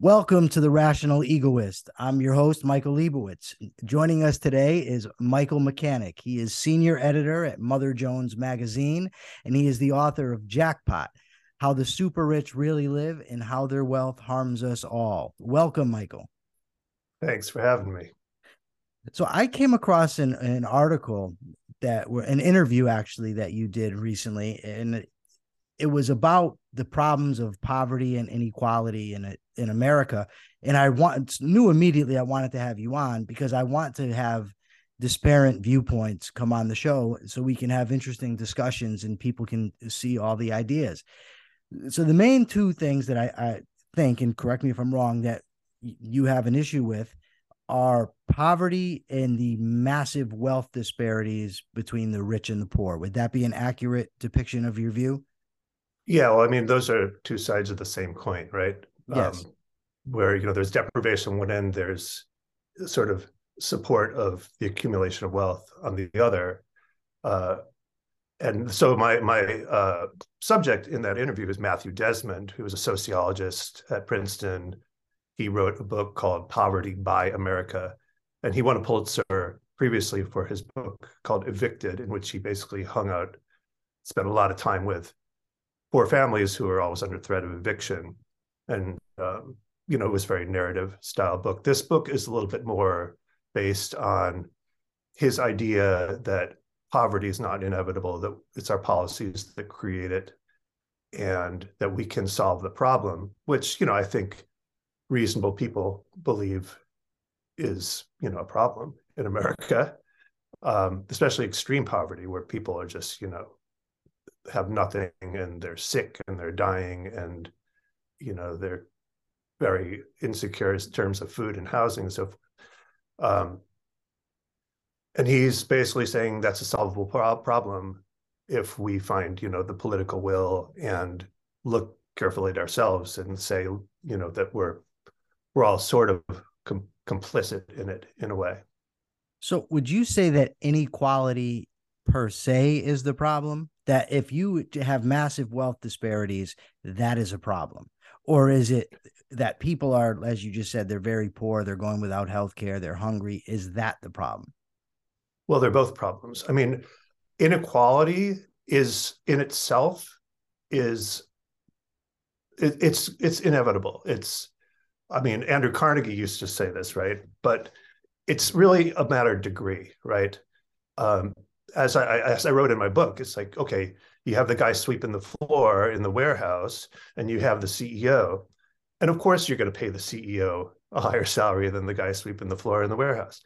Welcome to the Rational Egoist. I'm your host, Michael Liebowitz. Joining us today is Michael Mechanic. He is senior editor at Mother Jones Magazine, and he is the author of Jackpot How the Super Rich Really Live and How Their Wealth Harms Us All. Welcome, Michael. Thanks for having me. So, I came across an, an article that an interview actually that you did recently, and it was about the problems of poverty and inequality in in America. And I want knew immediately I wanted to have you on because I want to have disparate viewpoints come on the show so we can have interesting discussions and people can see all the ideas. So the main two things that I, I think, and correct me if I'm wrong, that you have an issue with are poverty and the massive wealth disparities between the rich and the poor. Would that be an accurate depiction of your view? Yeah, well, I mean, those are two sides of the same coin, right? Yes. Um, where you know there's deprivation on one end, there's sort of support of the accumulation of wealth on the other. Uh, and so my my uh, subject in that interview is Matthew Desmond, who was a sociologist at Princeton. He wrote a book called Poverty by America, and he won a Pulitzer previously for his book called Evicted, in which he basically hung out, spent a lot of time with poor families who are always under threat of eviction. And, um, you know, it was very narrative style book. This book is a little bit more based on his idea that poverty is not inevitable, that it's our policies that create it, and that we can solve the problem, which, you know, I think reasonable people believe is, you know, a problem in America, um, especially extreme poverty, where people are just, you know, have nothing and they're sick and they're dying and you know they're very insecure in terms of food and housing and so forth. Um, and he's basically saying that's a solvable pro- problem if we find you know the political will and look carefully at ourselves and say you know that we're we're all sort of com- complicit in it in a way so would you say that inequality per se is the problem that if you have massive wealth disparities, that is a problem? Or is it that people are, as you just said, they're very poor, they're going without health care, they're hungry? Is that the problem? Well, they're both problems. I mean, inequality is in itself is it, it's it's inevitable. It's I mean, Andrew Carnegie used to say this, right? But it's really a matter of degree, right? Um, as I as I wrote in my book, it's like okay, you have the guy sweeping the floor in the warehouse, and you have the CEO, and of course you're going to pay the CEO a higher salary than the guy sweeping the floor in the warehouse.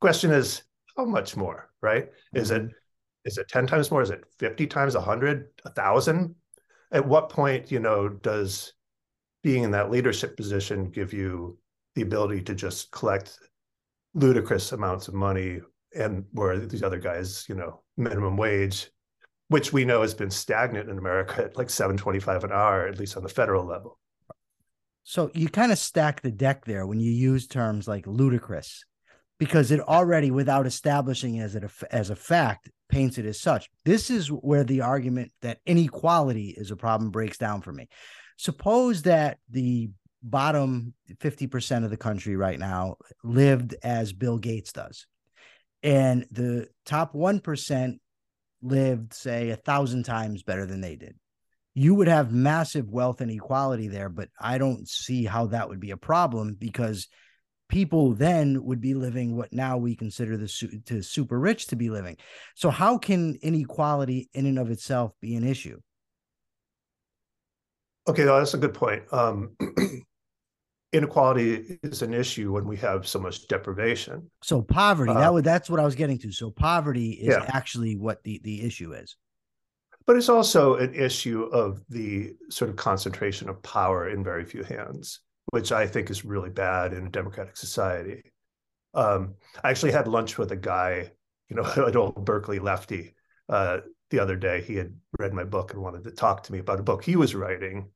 question is how much more, right? Mm-hmm. Is it mm-hmm. it ten times more? Is it fifty times, a hundred, a thousand? At what point, you know, does being in that leadership position give you the ability to just collect ludicrous amounts of money and where these other guys, you know, minimum wage, which we know has been stagnant in America at like 725 an hour, at least on the federal level. So you kind of stack the deck there when you use terms like ludicrous, because it already, without establishing as a as a fact, paints it as such. This is where the argument that inequality is a problem breaks down for me. Suppose that the bottom 50% of the country right now lived as Bill Gates does and the top 1% lived say a thousand times better than they did you would have massive wealth inequality there but i don't see how that would be a problem because people then would be living what now we consider the su- to super rich to be living so how can inequality in and of itself be an issue okay that's a good point um, inequality is an issue when we have so much deprivation. So poverty, uh, that would that's what I was getting to. So poverty is yeah. actually what the the issue is. But it's also an issue of the sort of concentration of power in very few hands, which I think is really bad in a democratic society. Um, I actually had lunch with a guy, you know, an old Berkeley lefty, uh, the other day. He had read my book and wanted to talk to me about a book he was writing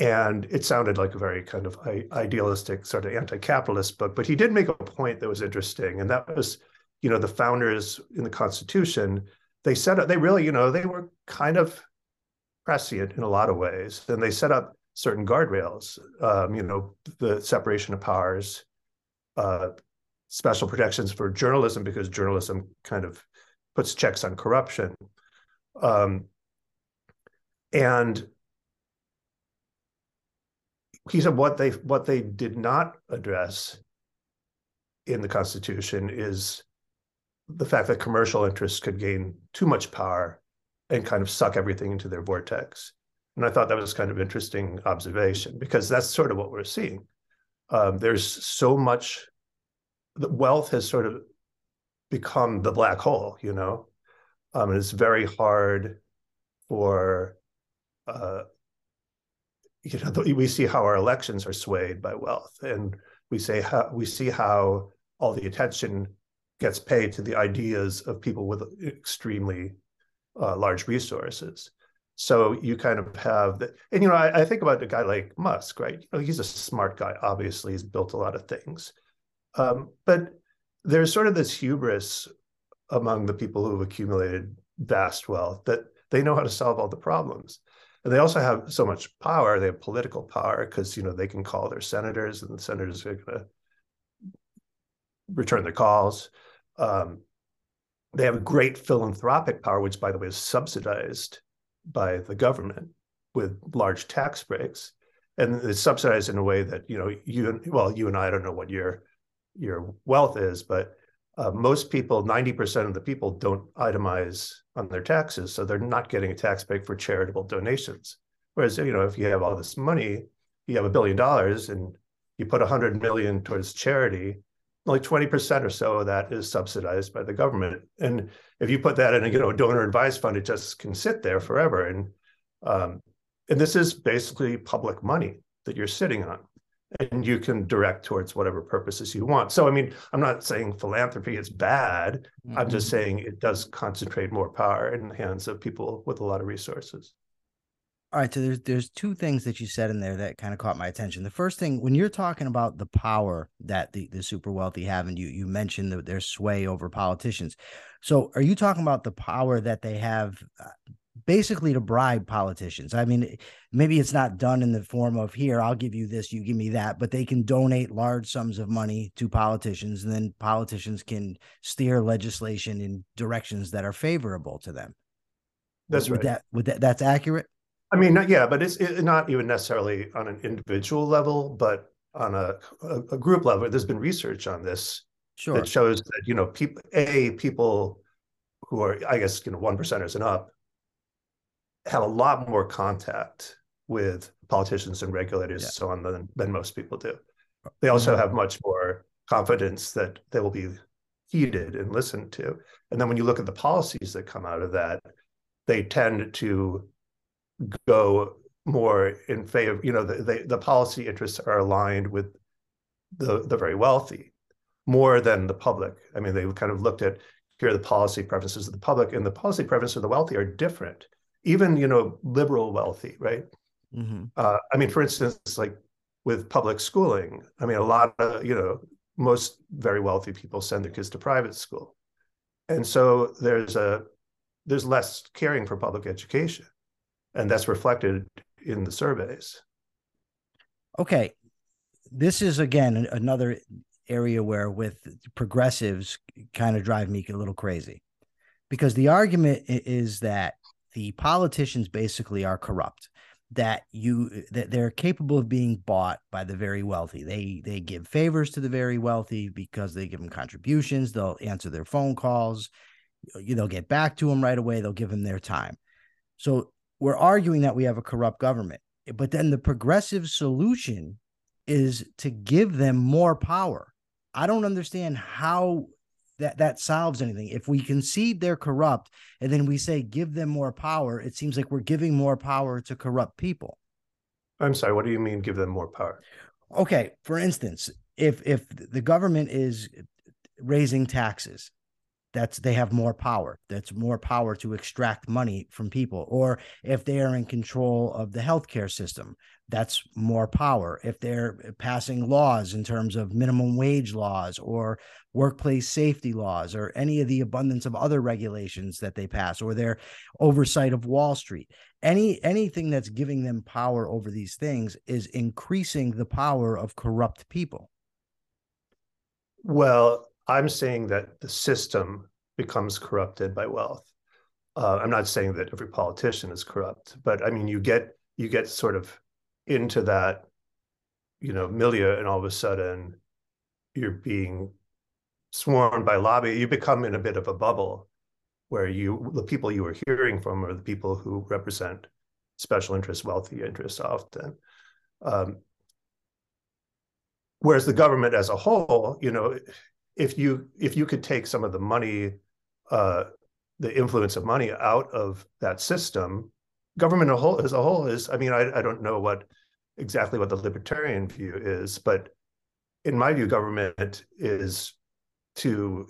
and it sounded like a very kind of idealistic sort of anti-capitalist book but he did make a point that was interesting and that was you know the founders in the constitution they set up they really you know they were kind of prescient in a lot of ways and they set up certain guardrails. Um, you know, the separation of powers, uh, special protections for journalism because journalism kind of puts checks on corruption. Um, and he said what they what they did not address in the Constitution is the fact that commercial interests could gain too much power and kind of suck everything into their vortex. And I thought that was kind of interesting observation because that's sort of what we're seeing. Um, there's so much the wealth has sort of become the black hole, you know, um, and it's very hard for, uh, you know, we see how our elections are swayed by wealth, and we say how we see how all the attention gets paid to the ideas of people with extremely uh, large resources. So you kind of have that, and you know, I, I, think about a guy like Musk, right? You know, he's a smart guy. Obviously, he's built a lot of things, um, but there's sort of this hubris among the people who've accumulated vast wealth that they know how to solve all the problems. And they also have so much power. They have political power because you know they can call their senators, and the senators are going to return their calls. Um, they have great philanthropic power, which, by the way, is subsidized by the government with large tax breaks, and it's subsidized in a way that you know you well you and I don't know what your your wealth is, but uh, most people, 90% of the people don't itemize on their taxes. So they're not getting a tax break for charitable donations. Whereas, you know, if you have all this money, you have a billion dollars and you put a 100 million towards charity, only 20% or so of that is subsidized by the government. And if you put that in a, you know, donor advised fund, it just can sit there forever. And, um, and this is basically public money that you're sitting on and you can direct towards whatever purposes you want. So, I mean, I'm not saying philanthropy is bad. Mm-hmm. I'm just mm-hmm. saying it does concentrate more power in the hands of people with a lot of resources. All right, so there's there's two things that you said in there that kind of caught my attention. The first thing, when you're talking about the power that the, the super wealthy have, and you you mentioned the, their sway over politicians. So, are you talking about the power that they have uh, basically to bribe politicians. I mean, maybe it's not done in the form of here, I'll give you this, you give me that, but they can donate large sums of money to politicians, and then politicians can steer legislation in directions that are favorable to them. That's would right. That would that that's accurate. I mean, yeah, but it's it, not even necessarily on an individual level, but on a, a, a group level. There's been research on this sure. that shows that you know people a people who are I guess you know one percenters and up have a lot more contact with politicians and regulators yeah. and so on than, than most people do. They also mm-hmm. have much more confidence that they will be heeded and listened to. And then when you look at the policies that come out of that, they tend to go more in favor, you know, the, the, the policy interests are aligned with the, the very wealthy more than the public. I mean, they've kind of looked at here are the policy preferences of the public, and the policy preferences of the wealthy are different even you know liberal wealthy, right? Mm-hmm. Uh, I mean, for instance, like with public schooling, I mean, a lot of you know most very wealthy people send their kids to private school, and so there's a there's less caring for public education, and that's reflected in the surveys. Okay, this is again another area where with progressives kind of drive me a little crazy. Because the argument is that the politicians basically are corrupt that you that they're capable of being bought by the very wealthy. They they give favors to the very wealthy because they give them contributions. They'll answer their phone calls. You they'll get back to them right away. They'll give them their time. So we're arguing that we have a corrupt government but then the progressive solution is to give them more power i don't understand how that that solves anything. If we concede they're corrupt and then we say give them more power, it seems like we're giving more power to corrupt people. I'm sorry, what do you mean give them more power? Okay, for instance, if if the government is raising taxes that's they have more power that's more power to extract money from people or if they are in control of the healthcare system that's more power. If they're eh, passing laws in terms of minimum wage laws or workplace safety laws or any of the abundance of other regulations that they pass or their oversight of wall street any anything that's giving them power over these things is increasing the power of corrupt people. Well i'm saying that the system becomes corrupted by wealth. Uh, i'm not saying that every politician is corrupt but i mean you get you get sort of into that you know milieu and all of a sudden you're being sworn by lobby. You become in a bit of a bubble where you the people you are hearing from are the people who represent special interests wealthy interests often. Um, whereas the government as a whole you know if you if you could take some of the money uh, the influence of money out of that system government as a whole, as a whole is, I mean, I, I don't know what exactly what the libertarian view is, but in my view, government is to,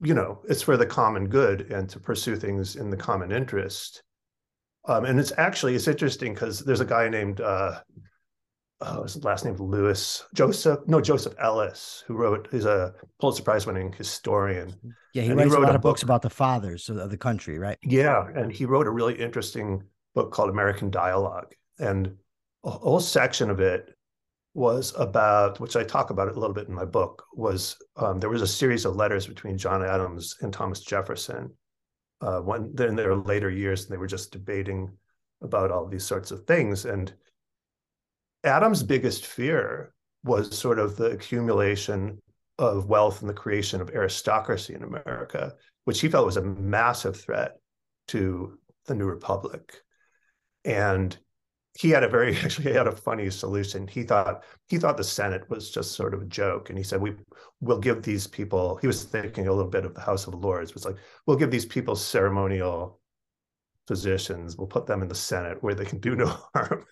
you know, it's for the common good and to pursue things in the common interest. Um, and it's actually it's interesting because there's a guy named uh, oh, his last name Lewis Joseph no Joseph Ellis who wrote he's a Pulitzer Prize winning historian. Yeah, he and writes he a lot a of book, books about the fathers of the country, right? Yeah, and he wrote a really interesting book called American Dialogue. And a whole section of it was about, which I talk about it a little bit in my book, was um, there was a series of letters between John Adams and Thomas Jefferson uh, when in their later years, and they were just debating about all these sorts of things. And Adams' biggest fear was sort of the accumulation of wealth and the creation of aristocracy in America, which he felt was a massive threat to the new republic. And he had a very actually had a funny solution. He thought he thought the senate was just sort of a joke. And he said we will give these people he was thinking a little bit of the house of lords was like we'll give these people ceremonial positions. We'll put them in the senate where they can do no harm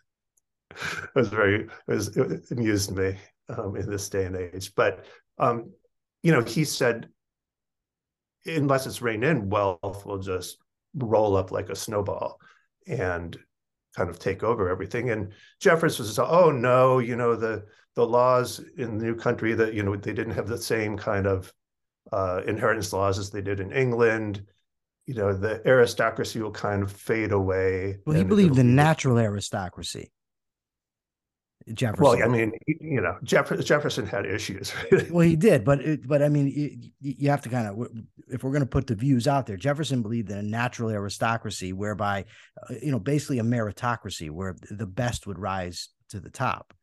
it was very it, was, it amused me um, in this day and age but um, you know he said unless it's reined in wealth will just roll up like a snowball and kind of take over everything. And Jefferson was, oh no, you know the the laws in the new country that you know they didn't have the same kind of uh, inheritance laws as they did in England. You know the aristocracy will kind of fade away. Well, he believed in natural aristocracy. Jefferson. Well, I mean, you know, Jeff- Jefferson had issues. well, he did, but it, but I mean, you, you have to kind of, if we're going to put the views out there, Jefferson believed in a natural aristocracy, whereby, uh, you know, basically a meritocracy, where the best would rise to the top.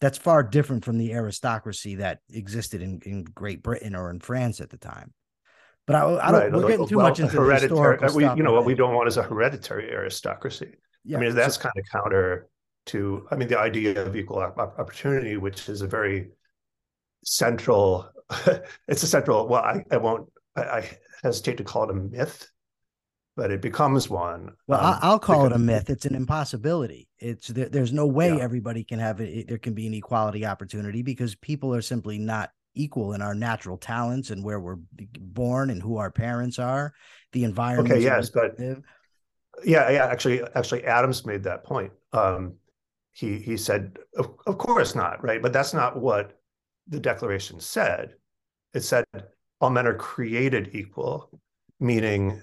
That's far different from the aristocracy that existed in, in Great Britain or in France at the time. But I, I don't. Right. We're getting too well, much into hereditary. We, you know, what we don't want is a hereditary aristocracy. Yeah, I mean, that's so, kind of counter to, I mean, the idea of equal opportunity, which is a very central, it's a central, well, I, I won't, I, I, hesitate to call it a myth, but it becomes one. Well, um, I'll call because, it a myth. It's an impossibility. It's there, there's no way yeah. everybody can have it. There can be an equality opportunity because people are simply not equal in our natural talents and where we're born and who our parents are, the environment. Okay, yes, but yeah, yeah. Actually, actually, Adams made that point. Um, he he said, of, of course not, right? But that's not what the Declaration said. It said all men are created equal, meaning,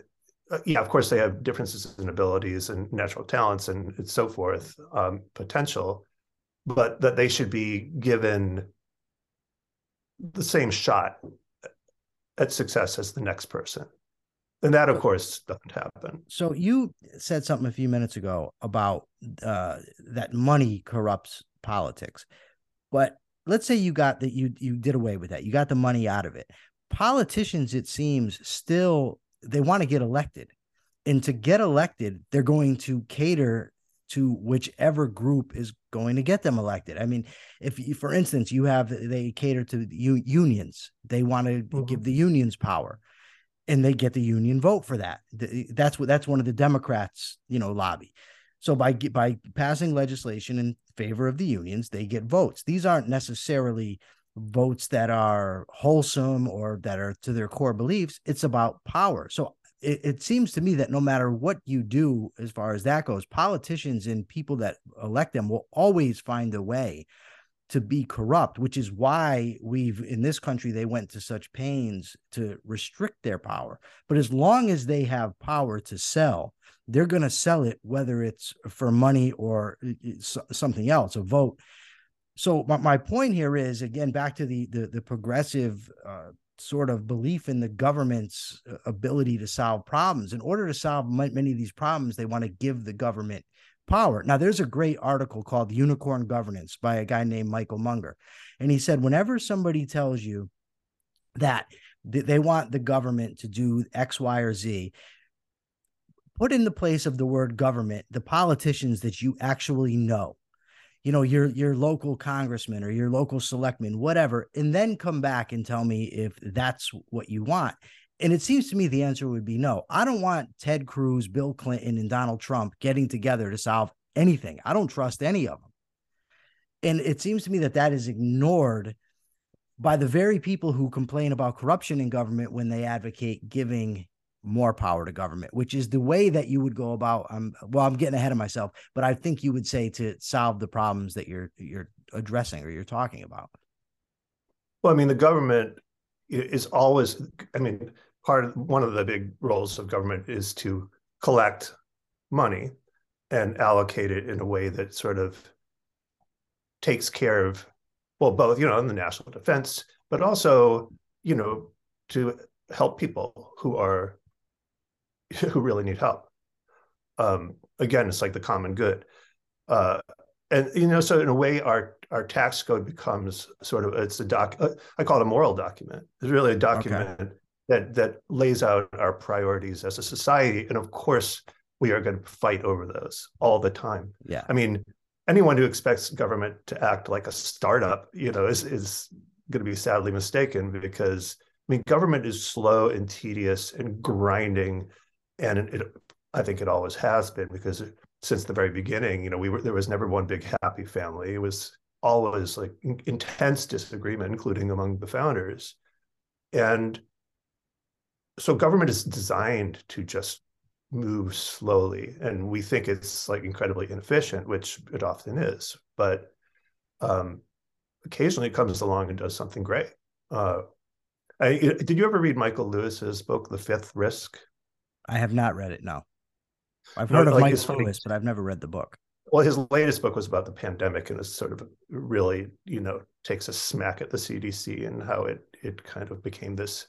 uh, yeah, of course they have differences in abilities and natural talents and, and so forth, um, potential, but that they should be given the same shot at success as the next person. And that, of course, doesn't happen. So you said something a few minutes ago about uh, that money corrupts politics, but let's say you got that you you did away with that. You got the money out of it. Politicians, it seems, still they want to get elected, and to get elected, they're going to cater to whichever group is going to get them elected. I mean, if you, for instance, you have they cater to unions, they want to mm-hmm. give the unions power and they get the union vote for that. Eh, that's what that's one of the Democrats, you know, lobby. So by by passing legislation in favor of the unions, they get votes. These aren't necessarily votes that are wholesome or that are to their core beliefs. It's about power. So it, it, seems to me that no matter what you do as far as that goes, politicians and people that elect them will always find a way to be corrupt, which is why we've in this country they went to such pains to restrict their power. But as long as they have power to sell, they're going to sell it whether it's for money or something else, a vote. So my, my point here is again back to the the, the progressive uh, sort of belief in the government's uh, ability to solve problems. In order to solve many of these problems, they want to give the government power. Now, there's a great article called Unicorn Governance by a guy named Michael Munger. And he said, whenever somebody tells you that they want the government to do X, Y, or Z, put in the place of the word government the politicians that you actually know you know your your local congressman or your local selectman whatever and then come back and tell me if that's what you want and it seems to me the answer would be no i don't want ted cruz bill clinton and donald trump getting together to solve anything i don't trust any of them and it seems to me that that is ignored by the very people who complain about corruption in government when they advocate giving more power to government, which is the way that you would go about. Um, well, I'm getting ahead of myself, but I think you would say to solve the problems that you're you're addressing or you're talking about. Well, I mean, the government is always. I mean, part of one of the big roles of government is to collect money and allocate it in a way that sort of takes care of well both you know in the national defense but also you know to help people who are who really need help. Um, again, it's like the common good. Uh, and you know, so in a way, our our tax code becomes sort of it's a doc. Uh, I call it a moral document. It's really a document okay. that that lays out our priorities as a society, and of course, we are going to fight over those all the time. Yeah, I mean, anyone who expects government to act like a startup, you know, is is going to be sadly mistaken because I mean, government is slow and tedious and grinding and it, I think it always has been because since the very beginning, you know, we were there was never one big happy family. It was always like intense disagreement, including among the founders, and so government is designed to just move slowly, and we think it's like incredibly inefficient, which it often is, but um, occasionally it comes along and does something great. Uh, I, did you ever read Michael Lewis's book, The Fifth Risk? I have not read it. No, I've heard no, of like Mike Lewis, but I've never read the book. Well, his latest book was about the pandemic, and it's sort of really, you know, takes a smack at the CDC and how it it kind of became this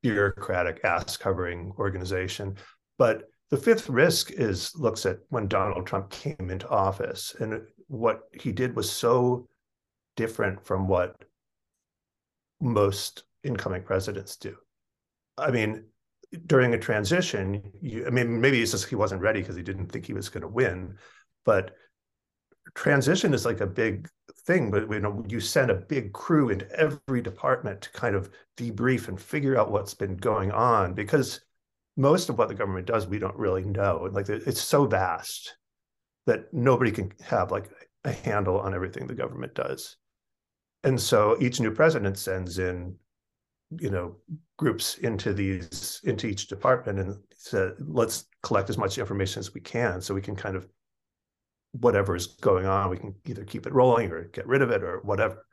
bureaucratic ass covering organization. But the fifth risk is looks at when Donald Trump came into office, and what he did was so different from what most incoming presidents do. I mean, during a transition, you, I mean, maybe it's just he wasn't ready because he didn't think he was going to win, but transition is like a big thing. But you know, you send a big crew into every department to kind of debrief and figure out what's been going on because most of what the government does we don't really know. Like it's so vast that nobody can have like a handle on everything the government does. And so each new president sends in you know groups into these into each department and said let's collect as much information as we can so we can kind of whatever is going on we can either keep it rolling or get rid of it or whatever.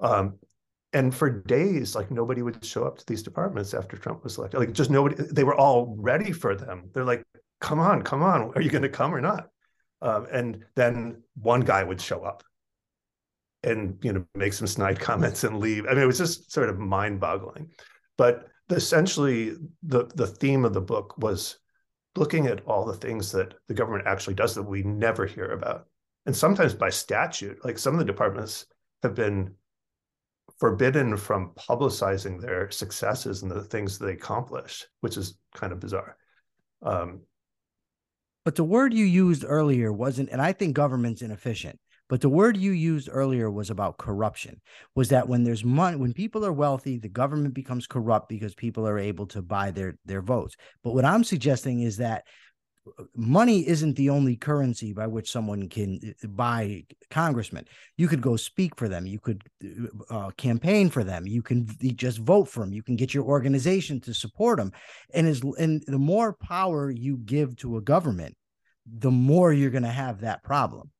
Um, and for days like nobody would show up to these departments after trump was elected. Like just nobody they were all ready for them. They're like come on come on. Are you going to come or not? Um, and then one guy would show up and you know make some snide comments and leave. I mean, it was just sort of mind-boggling. But essentially, the the theme of the book was looking at all the things that the government actually does that we never hear about, and sometimes by statute. Like some of the departments have been forbidden from publicizing their successes and the things they accomplish, which is kind of bizarre. Um, but the word you used earlier wasn't, and I think government's inefficient. But the word you used earlier was about corruption. Was that when there's money, when people are wealthy, the government becomes corrupt because people are able to buy their their votes. But what I'm suggesting is that money isn't the only currency by which someone can uh, buy congressmen. You could go speak for them. You could uh, uh campaign for them. You can just vote for them. You can get your organization to support them. And as and the more power you give to a government, the more you're going to have that problem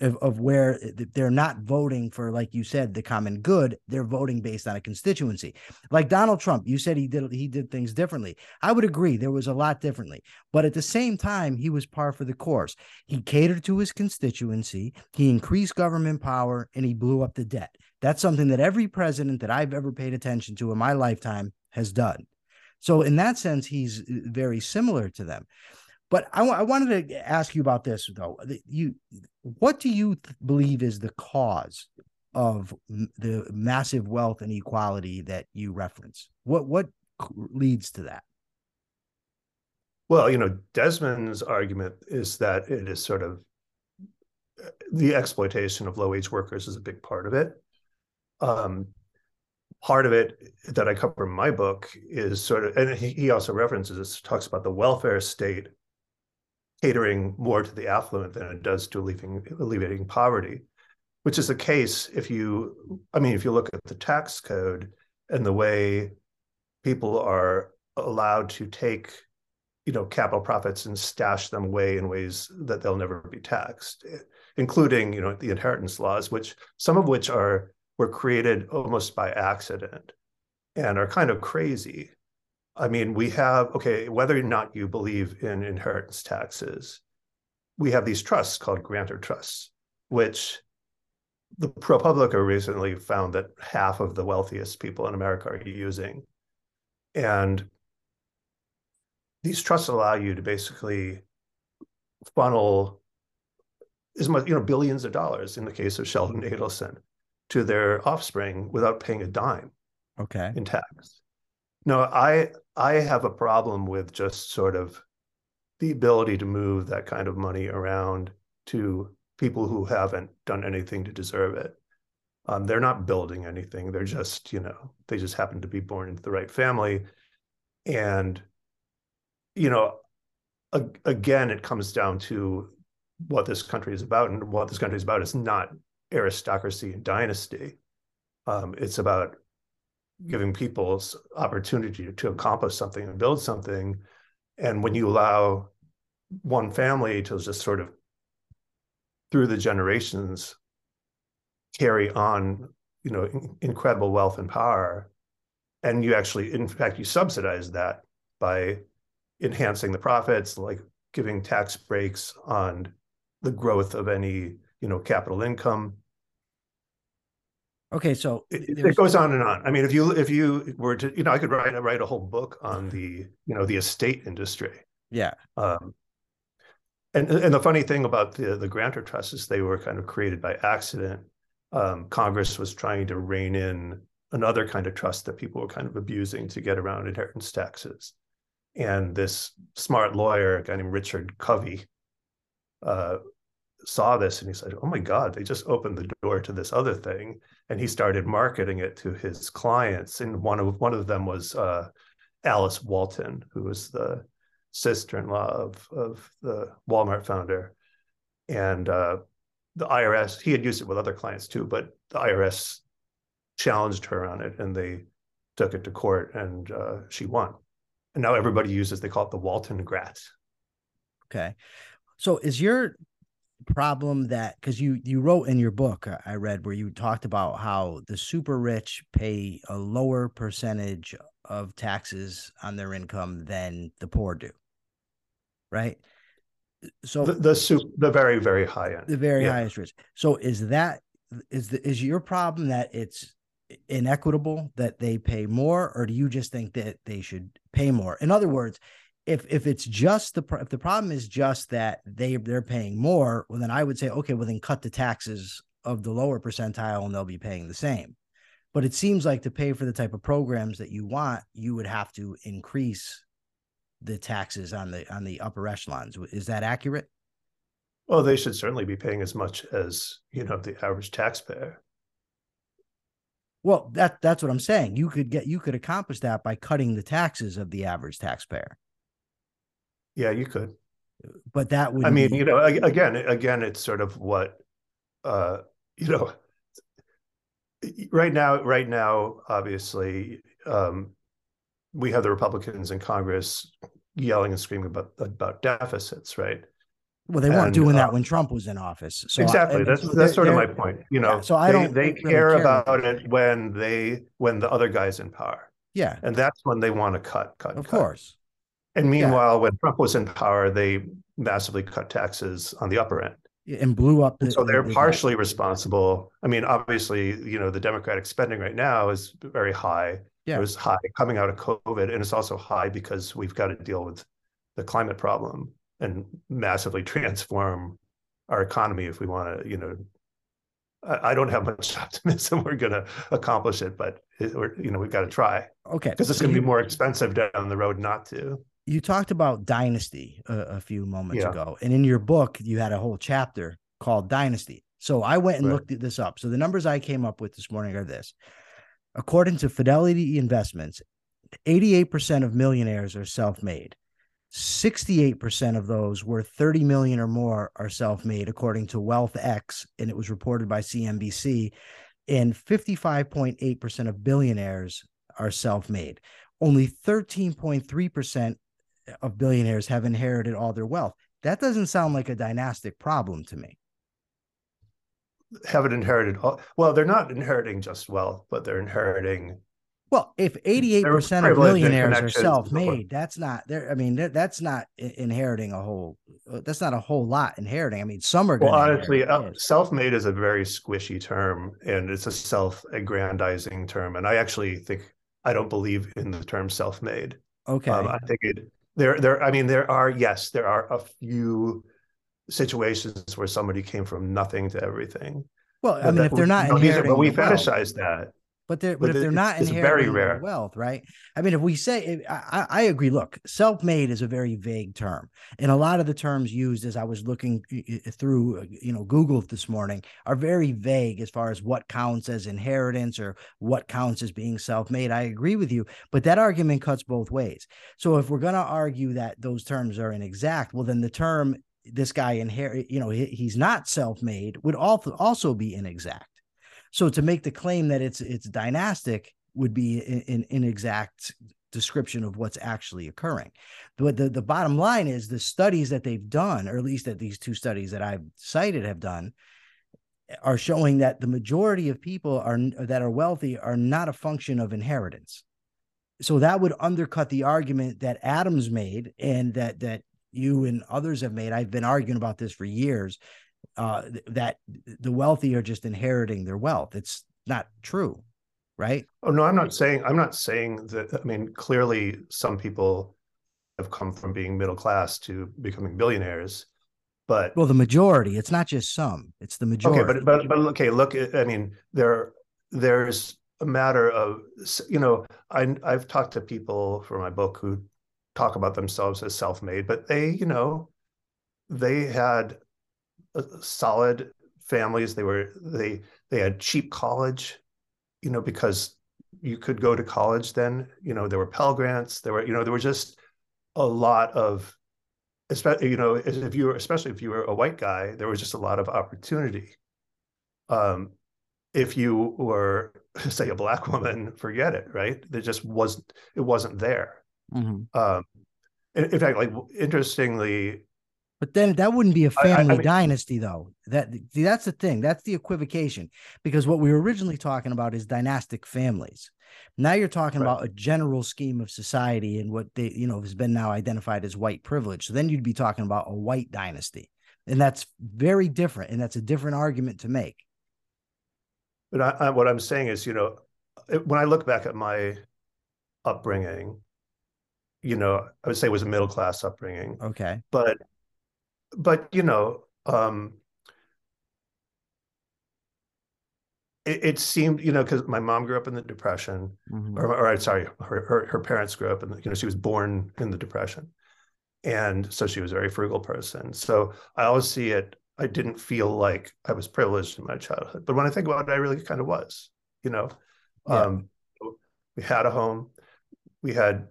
of, of where they're not voting for, like you said, the common good. They're voting based on a constituency. Like Donald Trump, you said he did he did things differently. I would agree there was a lot differently, but at the same time, he was par for the course. He catered to his constituency. He increased government power, and he blew up the debt. That's something that every president that I've ever paid attention to in my lifetime has done. So in that sense, he's uh, very similar to them. But I, I wanted to ask you about this though. You, what do you th- believe is the cause of m- the massive wealth inequality that you reference? What what leads to that? Well, you know, Desmond's argument is that it is sort of the exploitation of low wage workers is a big part of it. Um, part of it that I cover in my book is sort of, and he, he also references this, talks about the welfare state catering more to the affluent than it does to alleviating, alleviating poverty, which is the case if you, I mean, if you look at the tax code and the way people are allowed to take you know capital profits and stash them away in ways that they'll never be taxed including you know the inheritance laws which some of which are were created almost by accident and are kind of crazy I mean, we have, okay, whether or not you believe in inheritance taxes, we have these trusts called grantor trusts, which the ProPublica recently found that half of the wealthiest people in America are using. And these trusts allow you to basically funnel as much, you know, billions of dollars in the case of Sheldon Adelson to their offspring without paying a dime okay. in tax. No, I I have a problem with just sort of the ability to move that kind of money around to people who haven't done anything to deserve it. Um, they're not building anything. They're just, you know, they just happen to be born into the right family. And, you know, again, it comes down to what this country is about. And what this country is about is not aristocracy and dynasty. Um, it's about giving people opportunity to accomplish something and build something. And when you allow one family to just sort of through the generations carry on, you know, in, incredible wealth and power, and you actually, in fact, you subsidize that by enhancing the profits, like giving tax breaks on the growth of any, you know, capital income Okay, so it, it, goes on and on. I mean, if you if you were to, you know, I could write write a whole book on the you know the estate industry. Yeah. Um, and and the funny thing about the the grantor trusts is they were kind of created by accident. Um, Congress was trying to rein in another kind of trust that people were kind of abusing to get around inheritance taxes. And this smart lawyer, a guy named Richard Covey, uh, saw this and he said, "Oh my God, they just opened the door to this other thing." And he started marketing it to his clients. And one of one of them was uh, Alice Walton, who was the sister-in-law of of the Walmart founder. And uh, the IRS, he had used it with other clients too, but the IRS challenged her on it, and they took it to court, and uh, she won. And now everybody uses they call it the Walton Grat. Okay. So is your problem that because you you wrote in your book uh, I read where you talked about how the super rich pay a lower percentage of taxes on their income than the poor do, right? So the the, the very very high end, the very yeah. highest rich. So is that is the is your problem that it's inequitable that they pay more, or do you just think that they should pay more? In other words, if if it's just the if the problem is just that they they're paying more, well then I would say okay, well then cut the taxes of the lower percentile and they'll be paying the same. But it seems like to pay for the type of programs that you want, you would have to increase the taxes on the on the upper echelons. Is that accurate? Well, they should certainly be paying as much as you know the average taxpayer. Well, that that's what I'm saying. You could get you could accomplish that by cutting the taxes of the average taxpayer. Yeah, you could. but that would I mean, be... you know, again, again, it's sort of what uh, you know. Right now, right now, obviously, um, we have the Republicans in Congress yelling and screaming about about deficits, right? Well, they weren't and, doing that uh, when Trump was in office. So exactly. I, that's that's sort of my point. You know, yeah, so I they, don't. They really care, about it when they when the other guy's in power. Yeah, and that's when they want to cut, cut, of cut. course. And meanwhile, yeah. when Trump was in power, they massively cut taxes on the upper end and blew up. The, so they're the, partially the, responsible. I mean, obviously, you know, the Democratic spending right now is very high. Yeah. It was high coming out of COVID, and it's also high because we've got to deal with the climate problem and massively transform our economy if we want to, you know. I, I don't have much optimism we're going to accomplish it, but it, we're, you know, we've got to try. Okay, because it's going to be more expensive down the road not to you talked about dynasty a, a few moments yeah. ago and in your book you had a whole chapter called dynasty. So i went and right. looked this up. So the numbers i came up with this morning are this. According to fidelity investments 88% of millionaires are self-made. 68% of those worth 30 million or more are self-made according to wealth x and it was reported by cnbc and 55.8% of billionaires are self-made. Only 13.3% of billionaires have inherited all their wealth. That doesn't sound like a dynastic problem to me. Haven't inherited all, well, they're not inheriting just wealth, but they're inheriting. Well, if 88% of millionaires are self-made, that's not there. I mean, that's not inheriting a whole, uh, that's not a whole lot inheriting. I mean, some are Well, honestly, uh, self-made is a very squishy term and it's a self-aggrandizing term. And I actually think, I don't believe in the term self-made. Okay. Um, I think it there there i mean there are yes there are a few situations where somebody came from nothing to everything. Well i mean if they're not inheriting but we fetishize that but they're, but, but if they're not inheriting very rare. wealth, right? I mean, if we say, I, I agree. Look, self-made is a very vague term, and a lot of the terms used as I was looking through, uh, you know, Google this morning are very vague as far as what counts as inheritance or what counts as being self-made. I agree with you, but that argument cuts both ways. So if we're going to argue that those terms are inexact, well, then the term this guy inherit, you know, he, he's not self-made would also also be inexact so to make the claim that it's it's dynastic would be an inexact description of what's actually occurring. But the, the bottom line is the studies that they've done, or at least that these two studies that I've cited have done, are showing that the majority of people are that are wealthy are not a function of inheritance. So that would undercut the argument that Adams made and that that you and others have made. I've been arguing about this for years uh, that the wealthy are just inheriting their wealth. It's not true, right? Oh no, I'm not saying I'm not saying that. I mean, clearly, some people have come from being middle class to becoming billionaires, but well, the majority. It's not just some; it's the majority. Okay, but but but okay, look. I mean, there there's a matter of you know I I've talked to people for my book who talk about themselves as self-made, but they you know they had solid families. They were they they had cheap college, you know, because you could go to college then. You know, there were Pell grants. There were you know there were just a lot of, especially you know if you were especially if you were a white guy, there was just a lot of opportunity. Um, if you were say a black woman, forget it. Right? There just wasn't it wasn't there. Mm-hmm. Um, in, in fact, like interestingly, but then that wouldn't be a family I, I mean, dynasty, though. That see, that's the thing. That's the equivocation. Because what we were originally talking about is dynastic families. Now you're talking right. about a general scheme of society and what they, you know, has been now identified as white privilege. So then you'd be talking about a white dynasty, and that's very different. And that's a different argument to make. But I, I, what I'm saying is, you know, when I look back at my upbringing, you know, I would say it was a middle class upbringing. Okay. But but you know, um, it, it, seemed, you know, because my mom grew up in the Depression, mm-hmm. or, or I'm sorry, her, her, her parents grew up in, the, you know, she was born in the Depression, and so she was a very frugal person. So I always see it. I didn't feel like I was privileged in my childhood, but when I think about it, I really kind of was. You know, yeah. um, we had a home, we had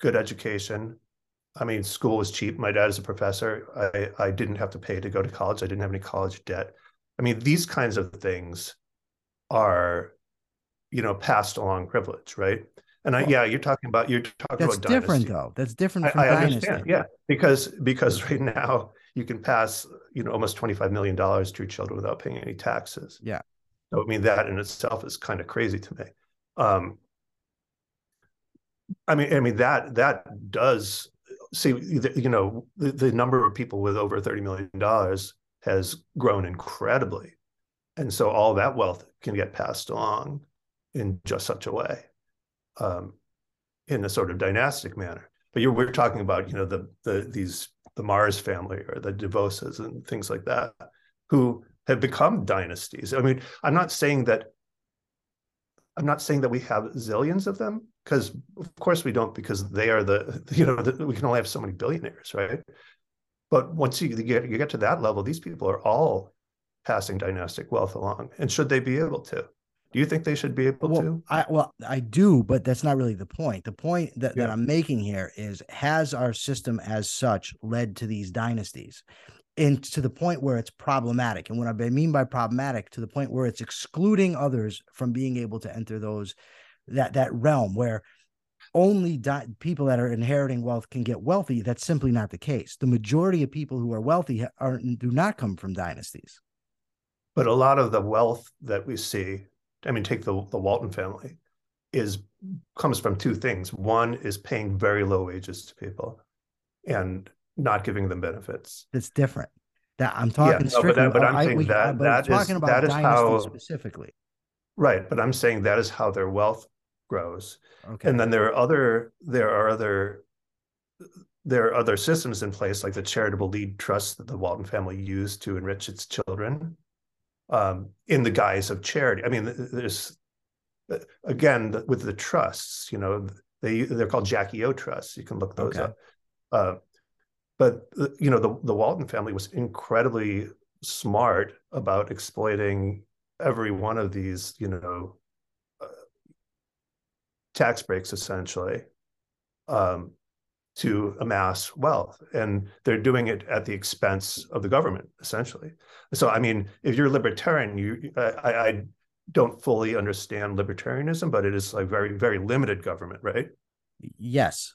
good education, I mean, school was cheap. My dad is a professor. I, I didn't have to pay to go to college. I didn't have any college debt. I mean, these kinds of things are, you know, passed along privilege, right? And I, yeah, you're talking about you're talking That's about different dynasty. though. That's different from I, I dynasty. understand, yeah, because because right now you can pass, you know, almost twenty five million dollars to your children without paying any taxes. Yeah. So I mean, that in itself is kind of crazy to me. Um, I mean, I mean that that does see, you know, the, the number of people with over thirty million dollars has grown incredibly, and so all that wealth can get passed along in just such a way, um, in a sort of dynastic manner. But you're we're talking about, you know, the the these the Mars family or the DeVoses and things like that, who have become dynasties. I mean, I'm not saying that I'm not saying that we have zillions of them because of course we don't because they are the you know the, we can only have so many billionaires right but once you get you get to that level these people are all passing dynastic wealth along and should they be able to do you think they should be able well, to I well I do, but that's not really the point. The point that, Yeah. that I'm making here is has our system as such led to these dynasties? And to the point where it's problematic. And what I mean by problematic, to the point where it's excluding others from being able to enter those that that realm where only di- people that are inheriting wealth can get wealthy. That's simply not the case. The majority of people who are wealthy are do not come from dynasties. but a lot of the wealth that we see i mean take the the walton family is comes from two things one is paying very low wages to people and not giving them benefits That's different. That I'm talking no, but uh, that- but I'm I- saying we- that- that is- talking about that is how- specifically. right but i'm saying that is how their wealth grows Okay. and then there are other there are other there are other systems in place like the charitable lead trust that the walton family used to enrich its children um, in the guise of charity i mean there's uh, again the- with the trusts you know they they're called jackie o trusts you can look those Okay. up uh, but uh, you know the, the walton family was incredibly smart about exploiting every one of these you know tax breaks essentially um, to amass wealth and they're doing it at the expense of the government essentially so i mean if you're libertarian you i, I don't fully understand libertarianism but it is like very very limited government right yes.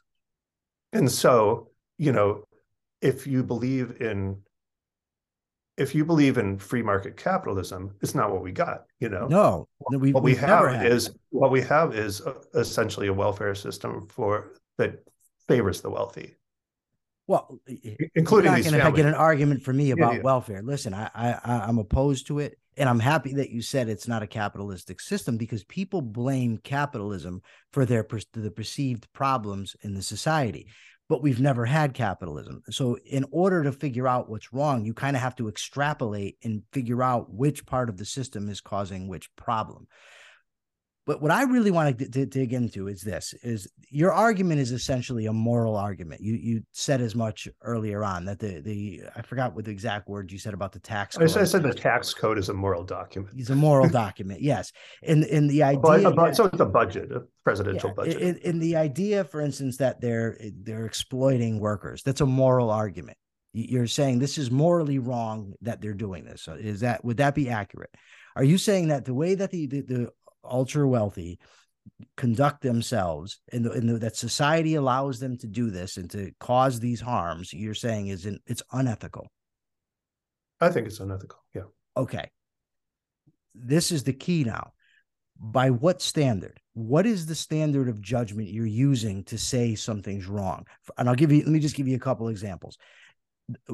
and so you know if you believe in if you believe in free market capitalism it's not what we got you know No. we, what we had is that. what we have is uh, essentially a welfare system for that favors the wealthy well, including you're these not going to get an argument from me about yeah. welfare. Listen, I, I I- I'm opposed to it, and I'm happy that you said it's not a capitalistic system because people blame capitalism for their the perceived problems in the society. But we've never had capitalism. So, in order to figure out what's wrong, you kind of have to extrapolate and figure out which part of the system is causing which problem. But what I really want to, to dig into is this: is your argument is essentially a moral argument. You you said as much earlier on that the the I forgot what the exact words you said about the tax. I said, I said the tax code is a moral document. It's a moral document, yes. And and the idea, so it's a budget, a presidential yeah, budget. in, in the idea, for instance, that they're they're exploiting workers. That's a moral argument. You're saying this is morally wrong that they're doing this. So Is that would that be accurate? Are you saying that the way that the the, the ultra wealthy conduct themselves and, the, and the, that society allows them to do this and to cause these harms, you're saying is in, it's unethical? I think it's unethical. Yeah. okay this is the key now by what standard what is the standard of judgment you're using to say something's wrong and i'll give you let me just give you a couple examples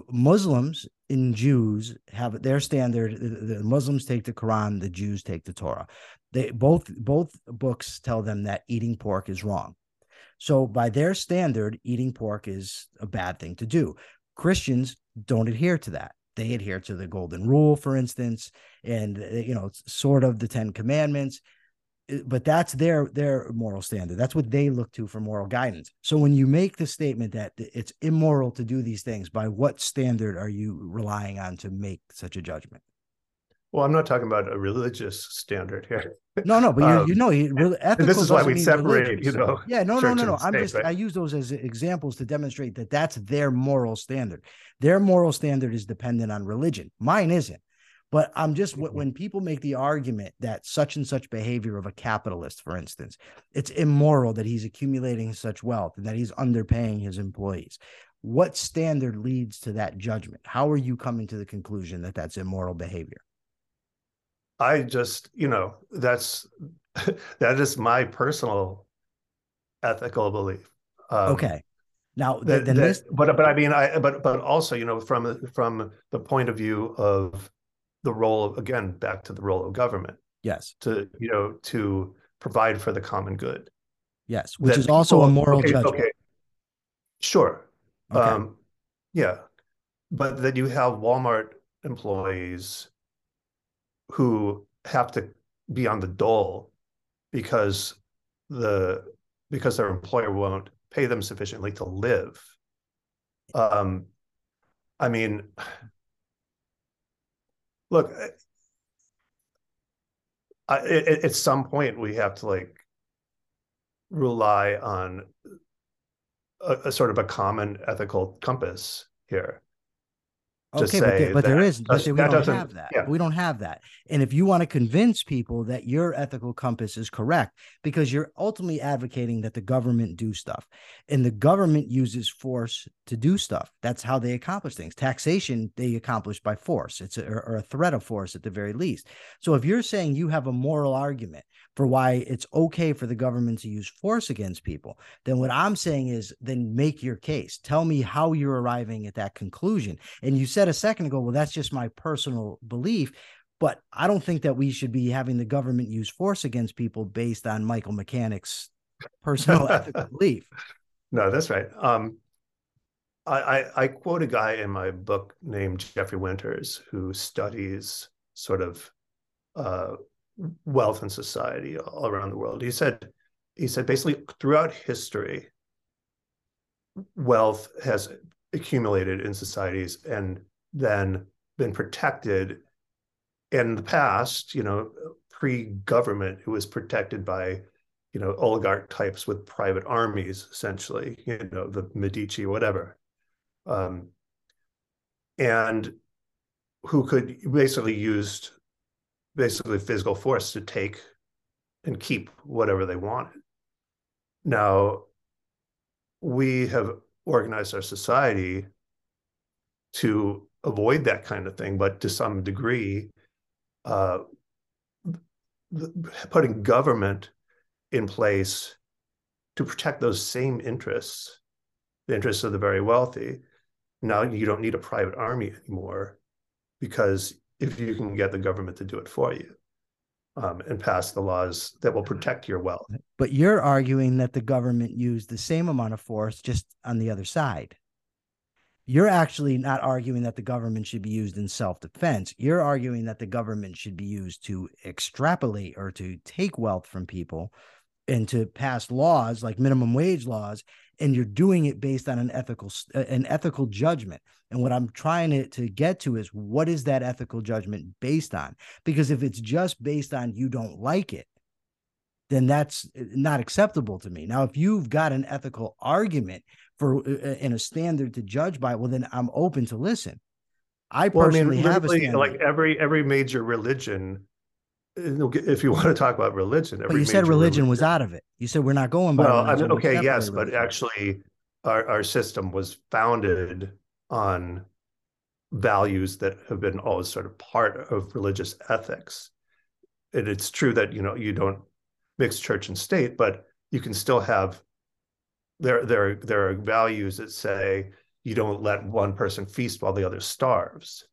muslims and jews have their standard the muslims take the quran the jews take the torah. They both both books tell them that eating pork is wrong. So by their standard eating pork is a bad thing to do. Christians don't adhere to that. They adhere to the golden rule for instance and you know sort of the 10 commandments but that's their their moral standard that's what they look to for moral guidance so when you make the statement that it's immoral to do these things by what standard are you relying on to make such a judgment Well, I'm not talking about a religious standard here. No, no, but um, you know, really ethical. This is why we separate, religious. you know. Yeah, no, no, no, no. I'm state, just right? I use those as examples to demonstrate that that's their moral standard. Their moral standard is dependent on religion. Mine isn't. But I'm just mm-hmm. when people make the argument that such and such behavior of a capitalist, for instance, it's immoral that he's accumulating such wealth and that he's underpaying his employees. What standard leads to that judgment? How are you coming to the conclusion that that's immoral behavior? I just, you know, that's that is my personal ethical belief. Um, okay. Now, that, then that, this, but but I mean, I but but also, you know, from from the point of view of the role of, again back to the role of government. Yes. To you know to provide for the common good. Yes which is also people, a moral okay, judgment. okay. Sure. Okay. um yeah. But then you have walmart employees who have to be on the dole because the because their employer won't pay them sufficiently to live. Um i mean look I, at, at some point we have to like rely on a, a, sort of a common ethical compass here okay, but, there, but there is, but we don't have that. Yeah. We don't have that. And if you want to convince people that your ethical compass is correct, because you're ultimately advocating that the government do stuff, and the government uses force to do stuff. That's how they accomplish things. Taxation they accomplish by force. It's a, or a threat of force at the very least. So if you're saying you have a moral argument for why it's okay for the government to use force against people, then what I'm saying is then make your case. Tell me how you're arriving at that conclusion. And you said a second ago, well, that's just my personal belief. But I don't think that we should be having the government use force against people based on Michael Mechanic's personal ethical belief. No, that's right. Um, I, I, I quote a guy in my book named Jeffrey Winters who studies sort of uh, wealth and society all around the world. He said, he said basically throughout history, wealth has accumulated in societies and then been protected. In the past, you know, pre-government, it was protected by, you know, oligarch types with private armies, essentially, you know, the Medici, whatever. Um, and who could basically used basically physical force to take and keep whatever they wanted. Now, we have organized our society to avoid that kind of thing, but to some degree, uh, putting government in place to protect those same interests, the interests of the very wealthy. Now you don't need a private army anymore because if you can get the government to do it for you um, and pass the laws that will protect your wealth. But you're arguing that the government used the same amount of force just on the other side. You're actually not arguing that the government should be used in self defense. You're arguing that the government should be used to extrapolate or to take wealth from people and to pass laws like minimum wage laws and you're doing it based on an ethical an ethical judgment and what i'm trying to, to get to is what is that ethical judgment based on because if it's just based on you don't like it then that's uh, not acceptable to me now if you've got an ethical argument for uh, uh, a standard to judge by well then i'm open to listen i personally well, I mean, have a standard. like every every major religion if you want to talk about religion, but you said religion, religion, was out of it. You said we're not going by. Well, I mean, okay, yes, but actually, our our system was founded on values that have been always sort of part of religious ethics. And it's true that you know you don't mix church and state, but you can still have there there there are values that say you don't let one person feast while the other starves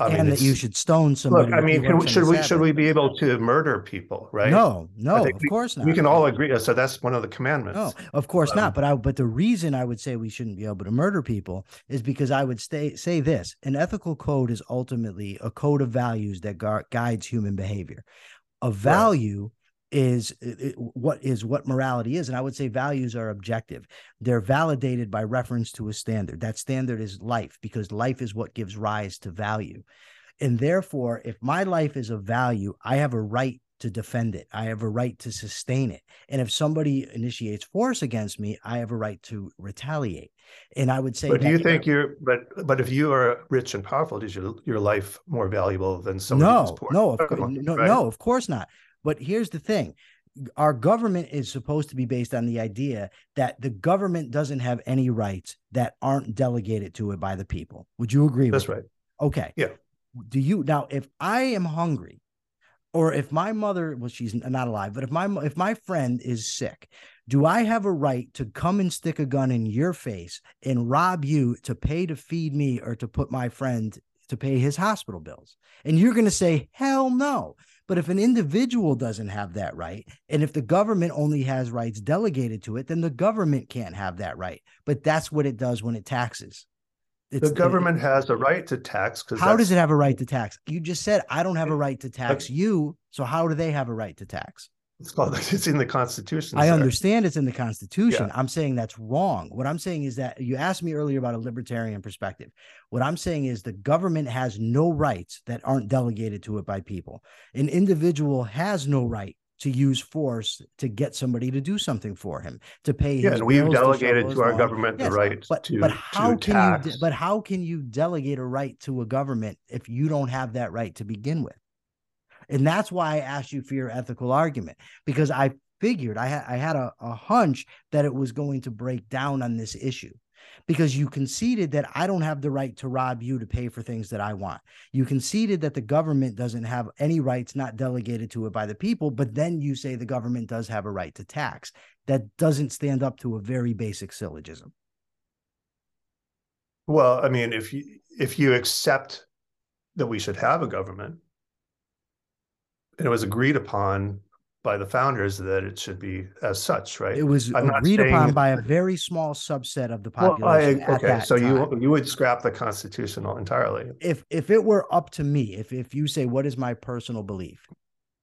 I and mean, that you should stone somebody. Look, I mean, can, should we should we be able to murder people? Right? No, no, of we, course not. We can all agree. So that's one of the commandments. No, of course um, not. But I but the reason I would say we shouldn't be able to murder people is because I would stay say this: an ethical code is ultimately a code of values that gu- guides human behavior. A value is what is what morality is and i would say values are objective they're validated by reference to a standard that standard is life because life is what gives rise to value And therefore, if my life is of value, I have a right to defend it. I have a right to sustain it. And if somebody initiates force against me, I have a right to retaliate. And I would say, but do you think you're, but but if you are rich and powerful, is your your life more valuable than somebody no, poor? No, of no, right? no, of course not. But here's the thing: our government is supposed to be based on the idea that the government doesn't have any rights that aren't delegated to it by the people. Would you agree? That's with right. Okay. Yeah. Do you now? If I am hungry or if my mother well she's not alive but if my if my friend is sick do i have a right to come and stick a gun in your face and rob you to pay to feed me or to put my friend to pay his hospital bills and you're going to say hell no but if an individual doesn't have that right and if the government only has rights delegated to it then the government can't have that right but that's what it does when it taxes it's, the government it, has a right to tax. Because how does it have a right to tax? You just said I don't have a right to tax you. So how do they have a right to tax? It's called. It's in the Constitution. I sir. understand it's in the Constitution. Yeah. I'm saying that's wrong. What I'm saying is that you asked me earlier about a libertarian perspective. What I'm saying is the government has no rights that aren't delegated to it by people. An individual has no right to use force to get somebody to do something for him to pay yeah and we've delegated to, to our government yes, the right but, to but how to can tax. you but how can you delegate a right to a government if you don't have that right to begin with and that's why i asked you for your ethical argument because i figured i had i had a, a hunch that it was going to break down on this issue because you conceded that I don't have the right to rob you to pay for things that I want. You conceded that the government doesn't have any rights not delegated to it by the people, but then you say the government does have a right to tax. That doesn't stand up to a very basic syllogism. Well, I mean, if you if you accept that we should have a government, and it was agreed upon by the founders that it should be as such, right? It was agreed upon by a very small subset of the population. Well, I, okay, so time. you you would scrap the constitutional entirely. If if it were up to me, if if you say what is my personal belief,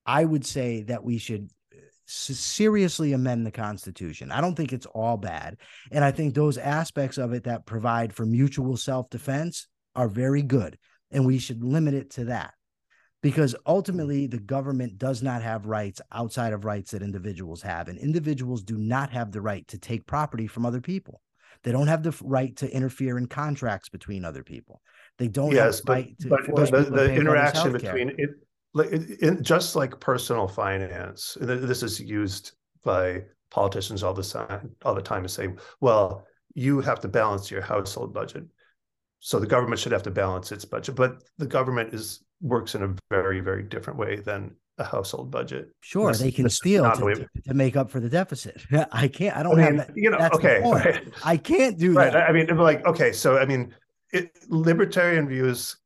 I would say that we should uh, seriously amend the constitution. I don't think it's all bad, and I think those aspects of it that provide for mutual self-defense are very good, and we should limit it to that because ultimately the government does not have rights outside of rights that individuals have and individuals do not have the right to take property from other people. They don't have the right to interfere in contracts between other people. They don't yes but, but, but the, the interaction between it, it, it, just like personal finance this is used by politicians all the time all the time to say well you have to balance your household budget. So the government should have to balance its budget but the government is works in a very very different way than a household budget. Sure, this, they can steal to, to, to, make up for the deficit. I can't. I don't I mean, have that. You know, okay, right. I can't do right. that. I mean, like, okay, so I mean, it, libertarian views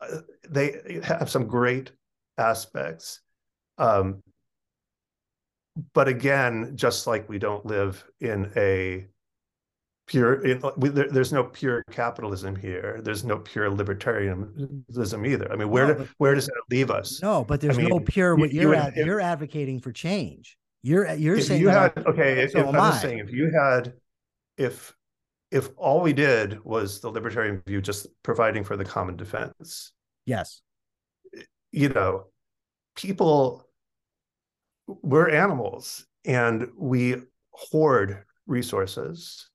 uh, they have some great aspects, um, but again, just like we don't live in a pure uh, we, there, there's no pure capitalism here. There's no pure libertarianism either. I mean where no, where does that leave us? No but there's I no pure what you, you're ad, if, you're advocating for change. You're uh, you're saying you had okay so if, I'm I. saying if you had if if all we did was the libertarian view just providing for the common defense yes. you know people we're animals and we hoard resources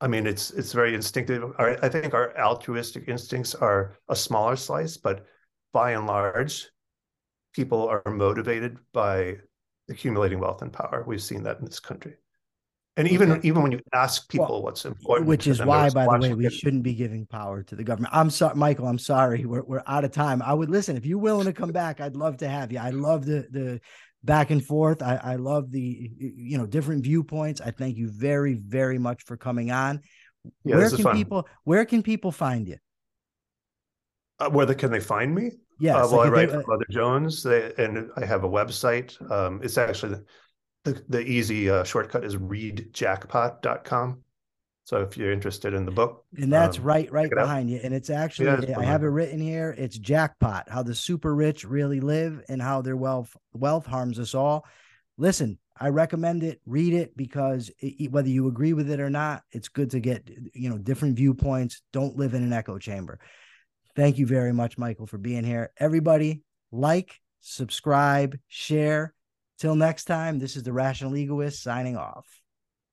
I mean, it's it's very instinctive. Our, I think our altruistic instincts are a smaller slice, but by and large, people are motivated by accumulating wealth and power. We've seen that in this country. And even okay. even when you ask people well, what's important, which is why, by the way, we shouldn't be giving power to the government. I'm sorry, Michael. I'm sorry, we're we're out of time. I would listen if you're willing to come back. I'd love to have you. I love the the back and forth. I, I love the you know different viewpoints. I thank you very very much for coming on. Yeah, where can people Where can people find you? Uh, where the, can they find me? Yeah, uh, well, I write they, for Mother Jones, they, and I have a website. Um, it's actually the the, the easy uh, shortcut is readjackpot.com. So if you're interested in the book, and that's um, right, right behind you, and it's actually I have it written here. It's jackpot: how the super rich really live and how their wealth wealth harms us all. Listen, I recommend it. Read it because it, whether you agree with it or not, it's good to get you know different viewpoints. Don't live in an echo chamber. Thank you very much, Michael, for being here. Everybody, like, subscribe, share. Till next time, this is the Rational Egoist signing off.